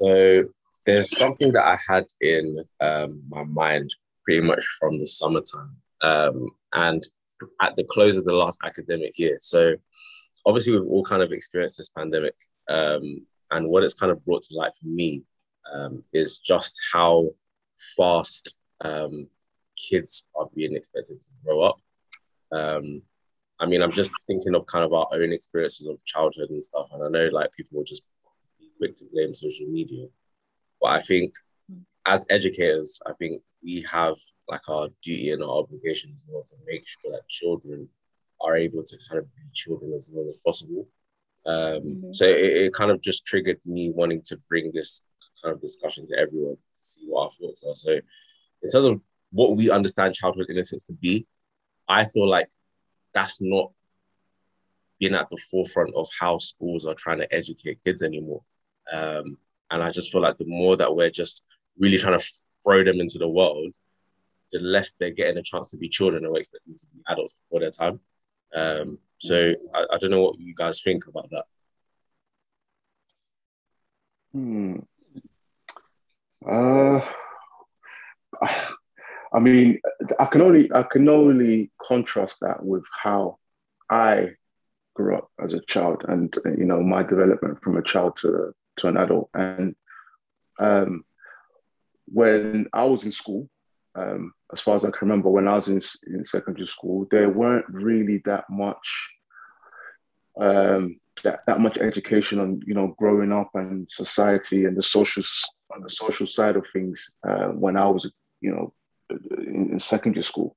So there's something that I had in um, my mind pretty much from the summertime, um, and at the close of the last academic year. So obviously we've all kind of experienced this pandemic, um, and what it's kind of brought to light for me um, is just how fast um, kids are being expected to grow up. Um, I mean, I'm just thinking of kind of our own experiences of childhood and stuff, and I know like people will just quick to blame social media, but I think as educators, I think we have like our duty and our obligation as well to make sure that children are able to kind of be children as long as possible. Um, mm-hmm. So it, it, kind of just triggered me wanting to bring this kind of discussion to everyone to see what our thoughts are. So in terms of what we understand childhood innocence to be, I feel like that's not being at the forefront of how schools are trying to educate kids anymore. Um, and I just feel like the more that we're just really trying to throw them into the world, the less they're getting a chance to be children and expecting to be adults before their time. Um, so I, I, don't know what you guys think about that. Hmm. Uh, I mean, I can only I can only contrast that with how I grew up as a child, and you know my development from a child to to an adult. And um, when I was in school, um, as far as I can remember, when I was in, in secondary school, there weren't really that much um, that, that much education on you know growing up and society and the social on the social side of things uh, when I was you know in, in, secondary school.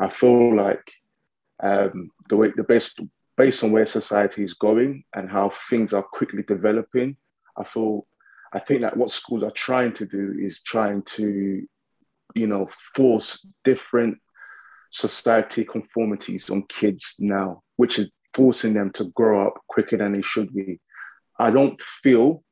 I feel like um, the way the best based on where society is going and how things are quickly developing, I feel I think that what schools are trying to do is trying to you know, force different society conformities on kids now, which is forcing them to grow up quicker than they should be. I don't feel,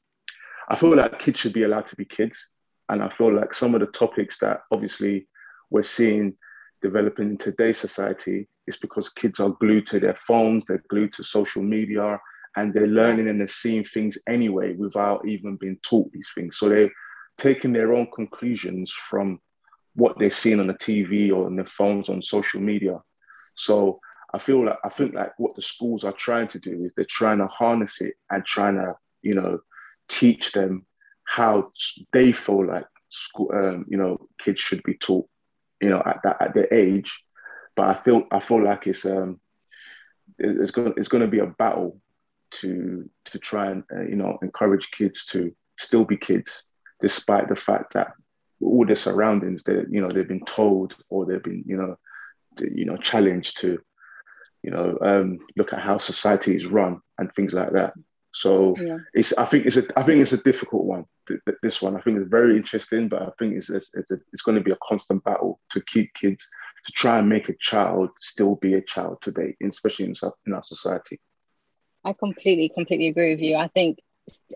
I feel like kids should be allowed to be kids. And I feel like some of the topics that obviously we're seeing developing in today's society is because kids are glued to their phones, they're glued to social media, and they're learning and they're seeing things anyway without even being taught these things. So they're taking their own conclusions from what they're seeing on the TV or on their phones on social media. So I feel like I think like what the schools are trying to do is they're trying to harness it and trying to you know teach them how they feel like school um, you know kids should be taught you know at that at their age. But I feel I feel like it's um it's going it's going to be a battle to to try and uh, you know encourage kids to still be kids despite the fact that all their surroundings they you know they've been told or they've been you know you know challenged to you know um, look at how society is run and things like that. So yeah. it's i think it's a i think it's a difficult one this one. I think it's very interesting but i think it's it's, it's, a, it's going to be a constant battle to keep kids to try and make a child still be a child today especially in, in our society i completely completely agree with you i think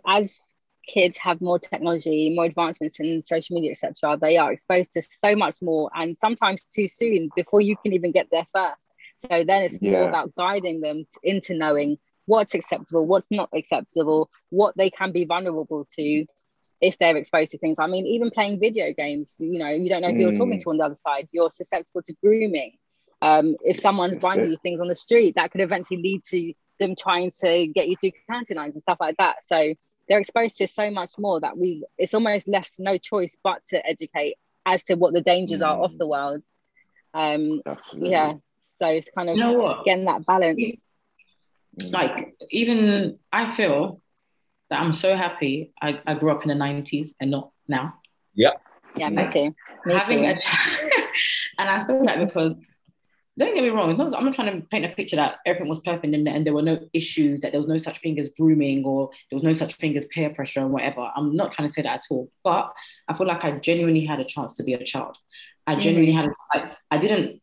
as kids have more technology, more advancements in social media, etc., they are exposed to so much more and sometimes too soon before you can even get there first. So then it's yeah. more about guiding them into knowing what's acceptable, what's not acceptable, what they can be vulnerable to if they're exposed to things. I mean, even playing video games, you know, you don't know who mm. you're talking mm. to on the other side. You're susceptible to grooming. Um, if someone's buying you things on the street, that could eventually lead to them trying to get you to county lines and stuff like that. So they're exposed to so much more that we it's almost left no choice but to educate as to what the dangers mm. are of mm. the world um Absolutely. yeah so it's kind of you know getting that balance like even i feel that i'm so happy i, I grew up in the 90s and not now yeah yeah me too me having too. a and i feel that because don't get me wrong. Not, I'm not trying to paint a picture that everything was perfect and, and there were no issues, that there was no such thing as grooming or there was no such thing as peer pressure and whatever. I'm not trying to say that at all. But I feel like I genuinely had a chance to be a child. I genuinely mm. had, a, like, I didn't,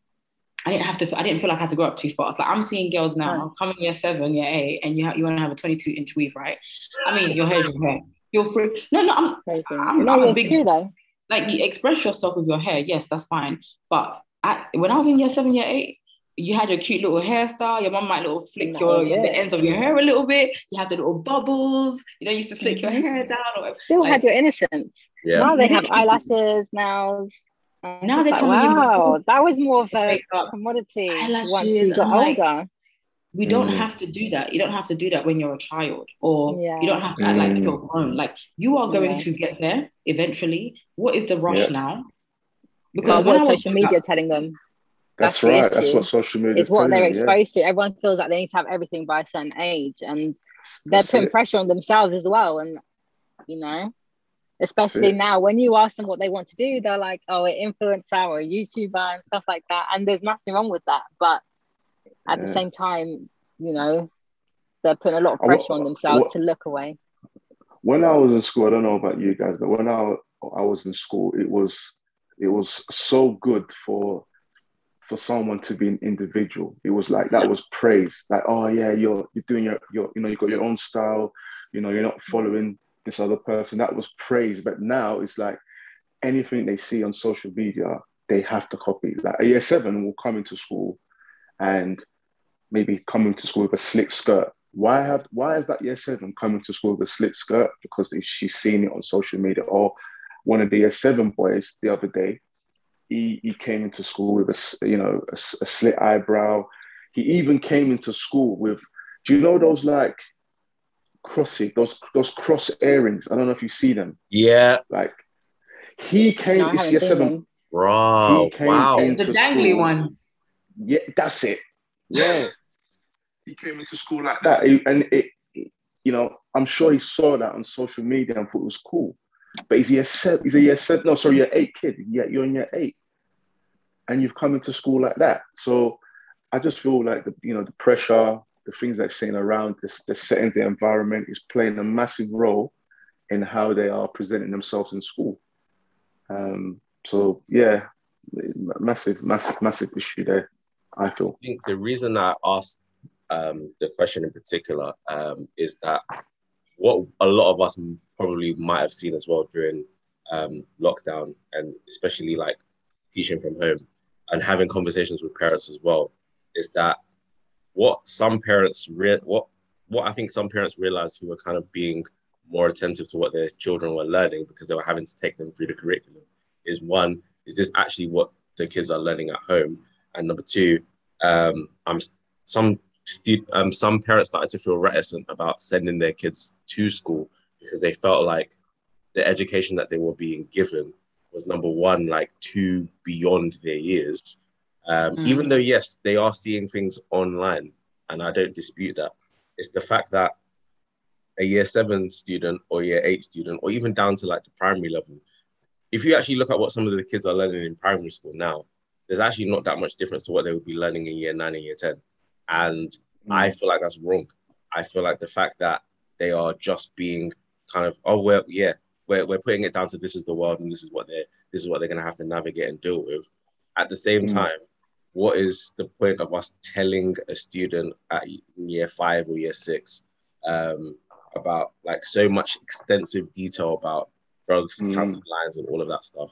I didn't have to, I didn't feel like I had to grow up too fast. Like I'm seeing girls now coming year seven, year eight, and you, ha- you want to have a 22 inch weave, right? I mean, your hair's your hair. You're free. No, no, I'm, I'm, no, I'm a big, true, though. like you express yourself with your hair. Yes, that's fine. But I, when I was in year seven, year eight, you had your cute little hairstyle. Your mom might little flick That your was the ends of your hair a little bit. You had the little bubbles. You know, you used to flick your Mhm. hair down. Or Still like, had your innocence. Yeah. Now they have eyelashes, nails. And Now they're like, coming in wow, that was more of a makeup. commodity once you got and like- older. We don't Mm. have to do that. You don't have to do that when you're a child, or Yeah. you don't have to act like Mm. you're grown. Like you are going Yeah. to get there eventually. What is the rush Yeah. now? But when what I social younger- media telling them That's, That's the right. That's what social media is what they're yeah. exposed to. Everyone feels like they need to have everything by a certain age, and they're That's putting it. pressure on themselves as well. And you know, especially now when you ask them what they want to do, they're like, "Oh, an influencer or a YouTuber and stuff like that." And there's nothing wrong with that, but at the same time, you know, they're putting a lot of pressure what- on themselves what- to look away. when I was in school, I don't know about you guys, but when I I was in school, it was it was so good for for someone to be an individual. It was like that was praise. Like, oh yeah, you're you're doing your your you know you got your own style. You know, you're not following this other person. That was praise. But now it's like anything they see on social media, they have to copy. Like a year seven will come into school and maybe coming to school with a slick skirt. Why have why is that year seven coming to school with a slick skirt? Because they, she's seen it on social media. Or one of the year seven boys the other day, he, he came into school with a you know a, s- a slit eyebrow. He even came into school with, do you know those like crossy those those cross earrings? I don't know if you see them. Yeah, Like he came. No, it's year seven. them. bro. He came Wow. in- the to dangly school. one. Yeah, that's it. Yeah. he came into school like that. And it, it- you know, I'm sure he saw that on social media and thought it was cool. But he's a year seven, he's a year seven, no, sorry, year eight kid. Yeah, you're in year eight. And you've come into school like that. So I just feel like the, you know, the pressure, the things they're seeing around this, the setting, the environment is playing a massive role in how they are presenting themselves in school. Um, so yeah, massive, massive, massive issue there. I feel. I think the reason I asked um, the question in particular um, is that what a lot of us probably might have seen as well during um, lockdown, and especially like teaching from home and having conversations with parents as well, is that what some parents re- what what I think some parents realized who were kind of being more attentive to what their children were learning because they were having to take them through the curriculum is one is this actually what the kids are learning at home? And number two um, I'm some stu- um, some parents started to feel reticent about sending their kids to school because they felt like the education that they were being given was number one like too beyond their years um, Mm. even though yes they are seeing things online and i don't dispute that it's the fact that a year seven student or year eight student or even down to like the primary level if you actually look at what some of the kids are learning in primary school now there's actually not that much difference to what they would be learning in year nine and year 10 and I feel like that's wrong. I feel like the fact that they are just being kind of, oh well, yeah, we're, we're putting it down to this is the world and this is what they're this is what they're gonna have to navigate and deal with. At the same Mm. time, what is the point of us telling a student at year five or year six um, about like so much extensive detail about drugs, Mm. cancer lines, and all of that stuff?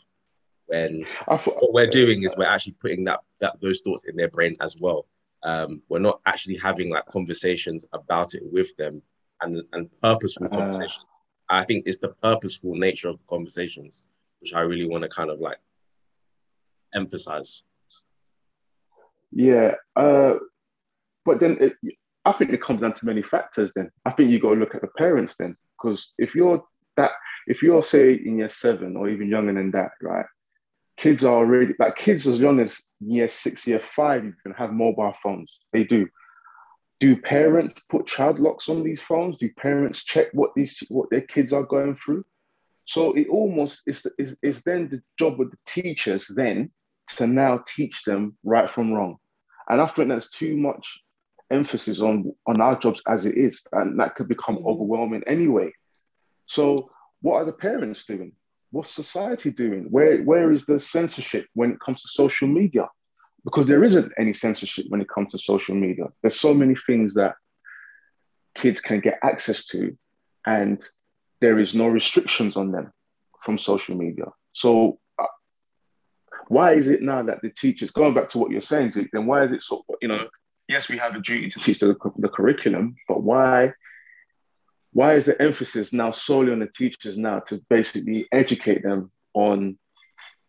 When thought, what we're doing is we're actually putting that, that those thoughts in their brain as well. Um, we're not actually having like conversations about it with them and, and purposeful Ah. conversations. I think it's the purposeful nature of the conversations, which I really want to kind of like emphasize. Yeah, uh, but then it, I think it comes down to many factors. Then I think you got to look at the parents then, because if you're that, if you're say in year seven or even younger than that, right? Kids are already like kids as young as year six, year five, you can have mobile phones. They do. Do parents put child locks on these phones? Do parents check what these what their kids are going through? So it almost is is, is then the job of the teachers then to now teach them right from wrong. And I think that's too much emphasis on on our jobs as it is, and that could become Mhm. overwhelming anyway. So, what are the parents doing? What's society doing? Where where is the censorship when it comes to social media? Because there isn't any censorship when it comes to social media. There's so many things that kids can get access to, and there is no restrictions on them from social media. So, uh, why is it now that the teachers, going back to what you're saying, Zeek, then why is it so, you know, yes, we have a duty to teach the, the curriculum, but why why is the emphasis now solely on the teachers now to basically educate them on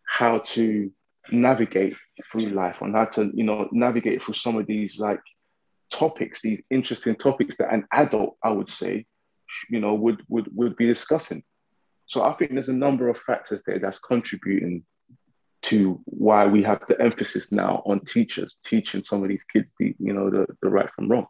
how to navigate through life, on how to, you know, navigate through some of these like topics, these interesting topics that an adult, I would say, you know, would would would be discussing. So I think there's a number of factors there that's contributing to why we have the emphasis now on teachers teaching some of these kids the you know the, the right from wrong.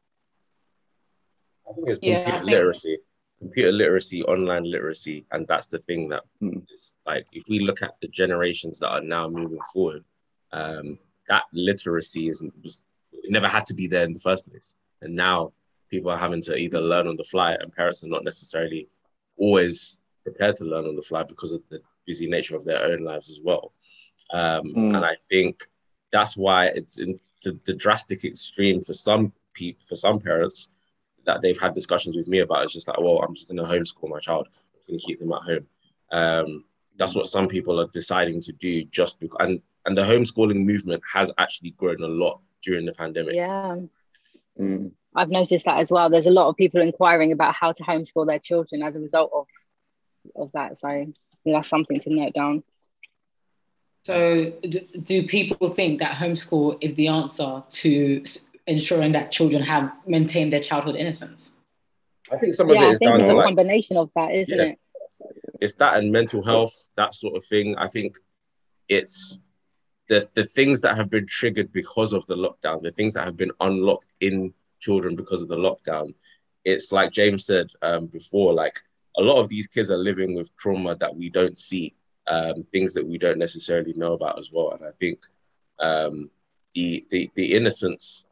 I think it's computer yeah, think... computer literacy, online literacy, and that's the thing that mm. is like if we look at the generations that are now moving forward, um, that literacy isn't was it never had to be there in the first place, and now people are having to either learn on the fly, and parents are not necessarily always prepared to learn on the fly because of the busy nature of their own lives as well. Um, mm. And I think that's why it's in the, the drastic extreme for some people, for some parents that they've had discussions with me about. It's just like, well, I'm just going to homeschool my child. I'm going to keep them at home. Um, that's what some people are deciding to do just because, and, and the homeschooling movement has actually grown a lot during the pandemic. Yeah. Mm. I've noticed that as well. There's a lot of people inquiring about how to homeschool their children as a result of of that. So that's something to note down. So, do people think that homeschool is the answer to ensuring that children have maintained their childhood innocence? I think some of yeah, it is I think it's a like, combination of that, isn't yeah. it? It's that and mental health, that sort of thing. I think it's the the things that have been triggered because of the lockdown, the things that have been unlocked in children because of the lockdown. It's like James said um, before, like a lot of these kids are living with trauma that we don't see um, things that we don't necessarily know about as well. And I think um, the, the the innocence that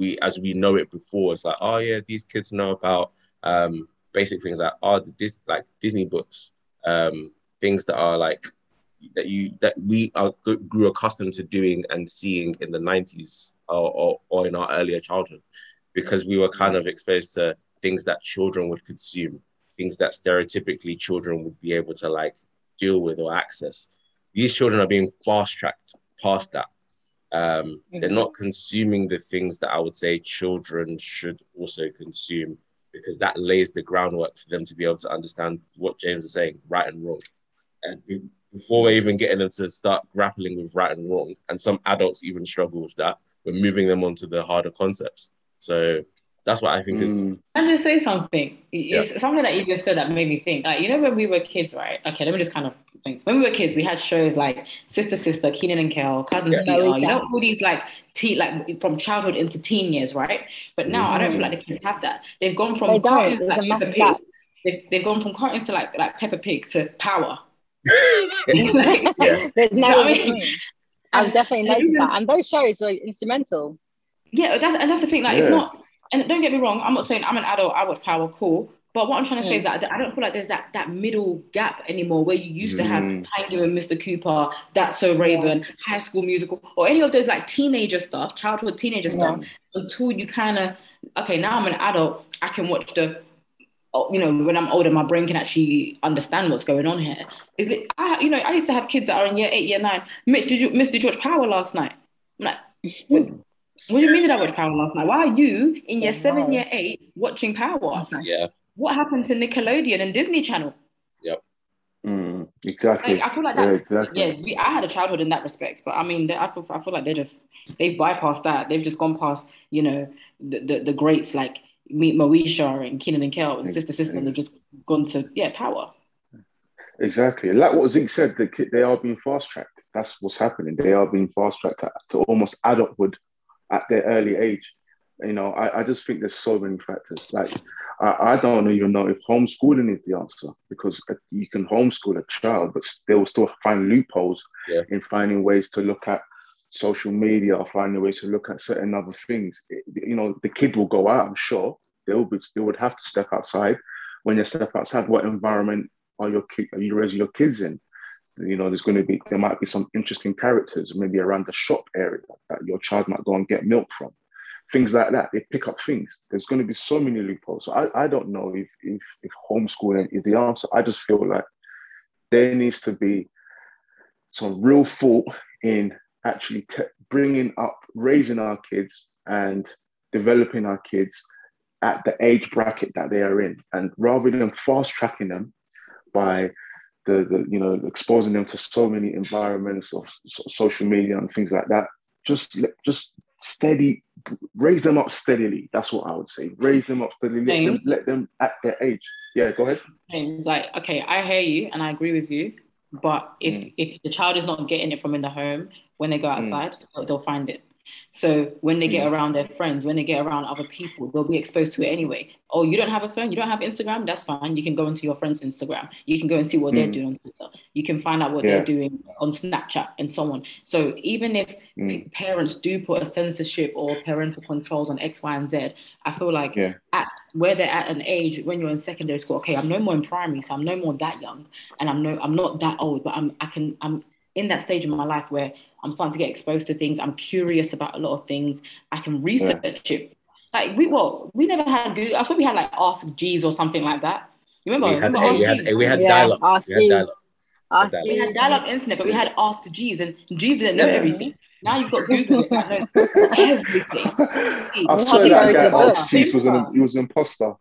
we, as we know it before, It's like, oh yeah, these kids know about um, basic things like oh, the Dis- like Disney books, um, things that are like that you that we are grew accustomed to doing and seeing in the 90s or, or, or in our earlier childhood because we were kind of exposed to things that children would consume things that stereotypically children would be able to like deal with or access. These children are being fast tracked past that. Um, mm-hmm. They're not consuming the things that I would say children should also consume because that lays the groundwork for them to be able to understand what James is saying, right and wrong. And before we're even getting them to start grappling with right and wrong, and some adults even struggle with that, we're moving them onto the harder concepts. So that's what I think is. Mm. Let me say something. It's yeah. something that you just said that made me think. Like you know, when we were kids, right? Okay, let me just kind of think. When we were kids, we had shows like Sister Sister, Kenan and Kel, Cousin yeah. Skeeter, you know, all these like teen, like from childhood into teen years, right? But now mm. I don't feel like the kids have that. They've gone from they don't. There's like, a massive gap. They've, they've gone from cartoons to like like Peppa Pig to Power. like, yeah. There's no. You know I mean? I've definitely noticed that, and those shows were instrumental. Yeah, that's and that's the thing. Like, yeah. it's not and don't get me wrong, I'm not saying I'm an adult, I watch Power, cool. But what I'm trying to say is that I don't feel like there's that that middle gap anymore where you used mm. to have Hangin' with Mr. Cooper, That's So Raven, High School Musical, or any of those like teenager stuff, childhood teenager yeah. stuff, until you kind of okay, now I'm an adult, I can watch the oh, you know, when I'm older, my brain can actually understand what's going on here. Is it, I, you know, I used to have kids that are in year eight, year nine. Did you, Mr. George Power last night? I'm like, what do you mean did I watch Power last night? Why are you in year seven, year eight watching Power? Yeah. What happened to Nickelodeon and Disney Channel? Yep. Mm, exactly. Like, I feel like that. Yeah, exactly. yeah we, I had a childhood in that respect, but I mean, I feel, I feel like they just they've bypassed that. They've just gone past, you know, the the, the greats like Meet Moesha and Kenan and Kel and Sister Sister, and they've just gone to yeah, Power. Exactly. Like what Zeek said, they are being fast tracked. That's what's happening. They are being fast tracked to almost adulthood at their early age. You know, I, I just think there's so many factors. Like, I, I don't even know if homeschooling is the answer because you can homeschool a child, but they will still find loopholes yeah. in finding ways to look at social media or finding ways to look at certain other things. It, you know, the kid will go out, I'm sure. They'll be, they would have to step outside. When you step outside, what environment are your are you raising your kids in? You know there's going to be there might be some interesting characters maybe around the shop area that your child might go and get milk from. Things like that they pick up things. There's going to be so many loopholes. So i, I don't know if, if if homeschooling is the answer. I just feel like there needs to be some real thought in actually te- bringing up, raising our kids and developing our kids at the age bracket that they are in, and rather than fast tracking them by the, the you know exposing them to so many environments of so- social media and things like that, just just steady, raise them up steadily. That's what I would say. Raise them up steadily. Let them, let them at their age. Yeah, go ahead. Like, okay, I hear you and I agree with you. But if mm. if the child is not getting it from in the home, when they go mm. outside, mm. they'll, they'll find it. So when they get mm. around their friends, when they get around other people, they'll be exposed to it anyway. Oh, you don't have a phone, you don't have Instagram, that's fine. You can go into your friend's Instagram. You can go and see what mm. they're doing on Twitter. You can find out what yeah. they're doing on Snapchat and so on. So even if mm. parents do put a censorship or parental controls on X, Y, and Z, I feel like yeah. at where they're at an age when you're in secondary school, okay, I'm no more in primary, so I'm no more that young, and I'm no, I'm not that old, but I'm I can I'm in that stage of my life where I'm starting to get exposed to things. I'm curious about a lot of things. I can research yeah. it. Like we well, we never had Google. I thought we had like Ask Jeeves or something like that. You remember? We had, remember we, had, we had, yeah, dial-up. Ask we had dial-up. Ask we had dial-up internet, but we had Ask Jeeves, and Jeeves didn't know yeah. everything. Now you've got Google that knows everything. I swear that guy Ask oh, Jeeves was an, he was an imposter.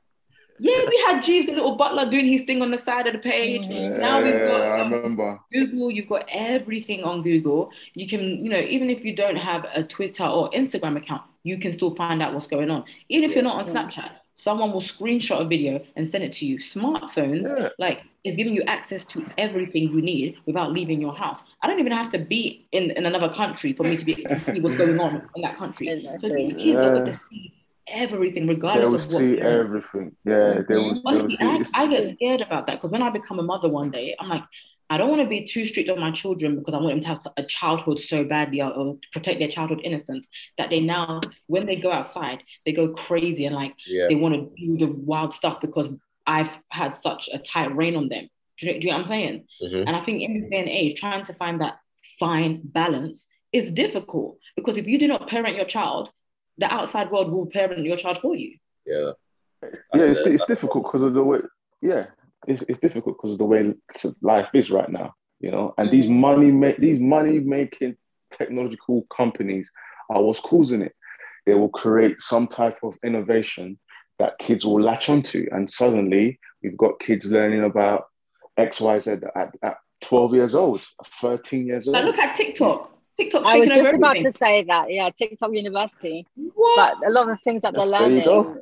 Yeah, we had Jeeves, the little butler, doing his thing on the side of the page. Yeah, now we've got um, I remember. Google. You've got everything on Google. You can, you know, even if you don't have a Twitter or Instagram account, you can still find out what's going on. Even if you're not on Snapchat, someone will screenshot a video and send it to you. Smartphones, yeah. like, is giving you access to everything you need without leaving your house. I don't even have to be in, in another country for me to be able to see what's going on in that country. So these kids yeah. are going to see everything, regardless they will of what. see everything. Yeah, mm-hmm. they will. Honestly, they will I, I, get scared about that because when I become a mother one day, I'm like, I don't want to be too strict on my children because I want them to have a childhood so badly uh, uh, or, or protect their childhood innocence that they now, when they go outside, they go crazy and like yeah. they want to do the wild stuff because I've had such a tight rein on them. Do you, do you know what I'm saying? Mm-hmm. And I think in this day and age, trying to find that fine balance is difficult because if you do not parent your child the outside world will parent your child for you. Yeah. That's yeah, it's, the, it's difficult because of the way. Yeah, it's, it's difficult because of the way life is right now. You know, and these mm-hmm. money make these money making technological companies are what's causing it. They will create some type of innovation that kids will latch onto, and suddenly we've got kids learning about X, Y, Z at, at 12 years old, 13 years old. Now look at TikTok. TikTok. I was just about to say that. Yeah, TikTok University. What? But a lot of the things that they're learning, you,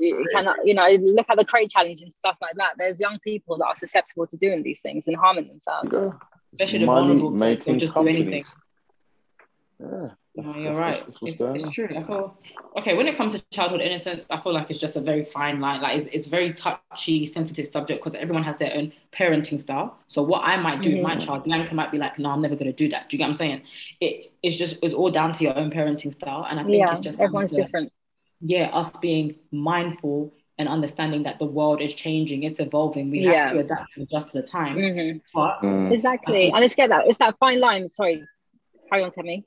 you cannot, you know, look at the crate challenge and stuff like that. There's young people that are susceptible to doing these things and harming themselves. Yeah. Especially the vulnerable making just companies. do anything. Yeah. No, you're right. It's, it's, true. I feel okay when it comes to childhood innocence. I feel like it's just a very fine line. Like it's, it's very touchy, sensitive subject because everyone has their own parenting style. So what I might do mm-hmm. with my mm-hmm. child, Bianca might be like, "No, I'm never going to do that." Do you get what I'm saying? It it's just it's all down to your own parenting style, and I think yeah, it's just everyone's to, different. Yeah, us being mindful and understanding that the world is changing, it's evolving. We yeah. have to adapt and adjust to the times. Mm-hmm. But exactly, and it's get that it's that fine line. Sorry, carry on, Kemi.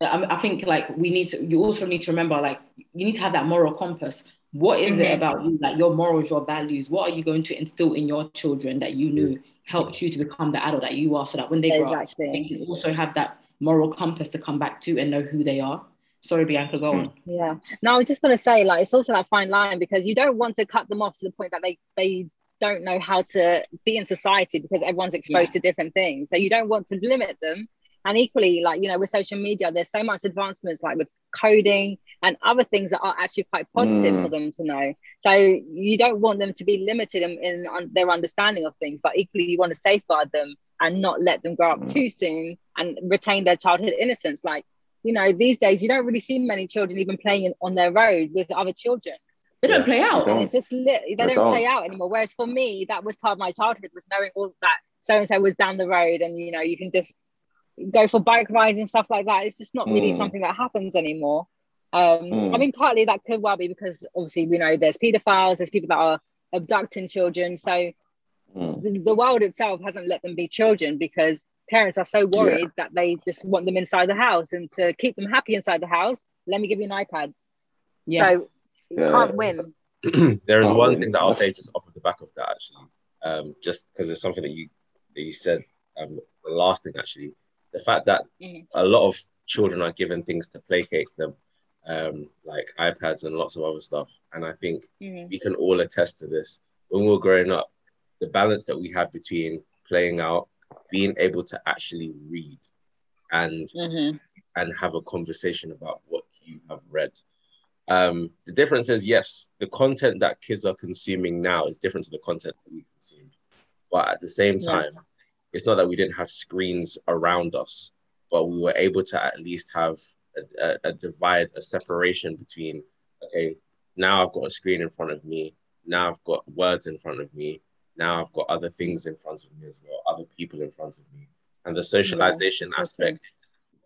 I think like we need to. You also need to remember like you need to have that moral compass. What is mm-hmm. it about you, like your morals, your values? What are you going to instill in your children that you knew helped you to become the adult that you are, so that when they exactly. grow up, they can also have that moral compass to come back to and know who they are. Sorry, Bianca, go on. Yeah. No, I was just gonna say, like, it's also that fine line because you don't want to cut them off to the point that they they don't know how to be in society because everyone's exposed yeah. to different things. So you don't want to limit them and equally, like, you know, with social media, there's so much advancements like with coding and other things that are actually quite positive mm. for them to know. So you don't want them to be limited in, in their understanding of things, but equally you want to safeguard them and not let them grow up mm. too soon and retain their childhood innocence. Like, you know, these days you don't really see many children even playing on their road with other children. They don't play out. It's just lit. They, they don't, don't play out anymore. Whereas for me, that was part of my childhood was knowing all that so and so was down the road, and you know, you can just go for bike rides and stuff like that. It's just not really mm. something that happens anymore. Um, mm. I mean, partly that could well be because obviously we know there's paedophiles, there's people that are abducting children. So mm. the, the, world itself hasn't let them be children because parents are so worried yeah. that they just want them inside the house and to keep them happy inside the house. Let me give you an iPad. Yeah. So you can't win. there is one thing that I'll say just off of the back of that actually, um, just because it's something that you that you said um, the last thing actually the fact that Mhm. a lot of children are given things to placate them, um, like iPads and lots of other stuff. And I think Mhm. we can all attest to this. When we were growing up, the balance that we had between playing out, being able to actually read, and Mhm. and have a conversation about what you have read. Um, the difference is yes, the content that kids are consuming now is different to the content that we consumed. But at the same Yeah. It's not that we didn't have screens around us, but we were able to at least have a, a, a divide, a separation between, okay, now I've got a screen in front of me, now I've got words in front of me, now I've got other things in front of me as well, other people in front of me. And the socialization okay. aspect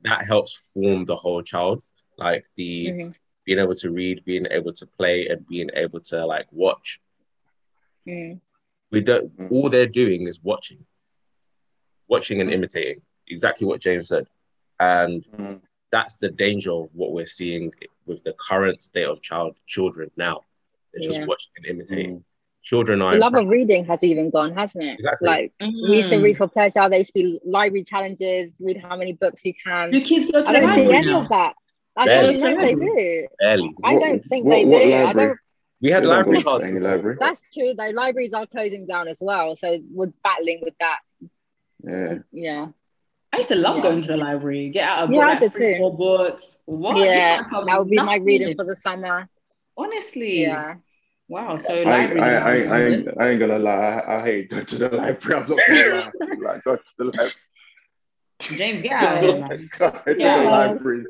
that helps form the whole child like the Mhm. being able to read being able to play and being able to like watch Mhm. we don't Mm. all they're doing is watching watching and imitating exactly what james said and Mm. that's the danger of what we're seeing with the current state of child children now they're just Yeah. watching and imitating Mm. children are The love of reading has even gone, hasn't it? Exactly. Like we used to read for pleasure. There used to be library challenges. Read how many books you can. Do kids go to I don't see any now? of that. I Barely. don't know if they do. barely I don't think what- they what do. I don't. we had They library cards any before. library. That's true. Though libraries are closing down as well, so we're battling with that. Yeah. Yeah. I used to love Yeah. going to the library. Get out of Yeah, book, I like did three, too. four books. What? Yeah, can't tell me that would be my reading for the summer. Honestly. Yeah. Wow. So I, I, I, I, ain't, I ain't gonna lie. I, I hate going to the library. I'm not gonna lie. Like, go to the library. James, get out of here, man. Go to the Yeah. library.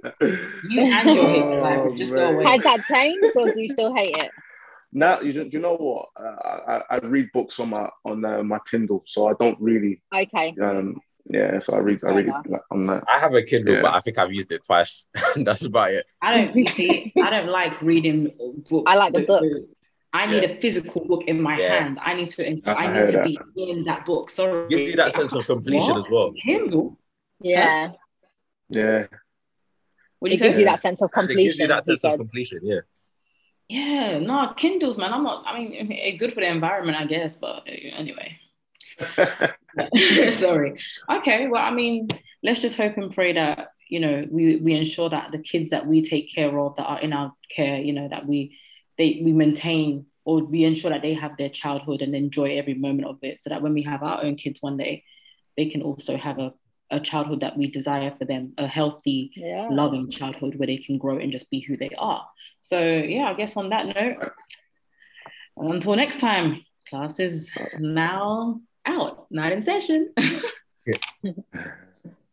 You and your hate for Oh, library. Just go away. Has that changed, or do you still hate it? Now you, you know what? Uh, I, I read books on my on uh, my Kindle, so I don't really. Okay. Um, yeah, so I read I read it on that. i have a kindle Yeah. but i think i've used it twice that's about it I don't you see. I don't like reading books. I like the book. I need a physical book in my Yeah. hand. I need to. I I need to that. be in that book. Sorry. gives you that sense of completion What? as well Kindle. Yeah. Yeah, What It gives say? you that sense of And it gives you that sense of completion yeah Yeah, no, Kindles, man. I'm not. I mean, it's good for the environment, I guess. But eh, anyway, sorry. Okay, well, I mean, let's just hope and pray that you know we we ensure that the kids that we take care of that are in our care, you know, that we they we maintain or we ensure that they have their childhood and enjoy every moment of it, so that when we have our own kids one day, they can also have a a childhood that we desire for them, a healthy, Yeah. loving childhood where they can grow and just be who they are. So yeah, I guess on that note, until next time, class is now out, not in session.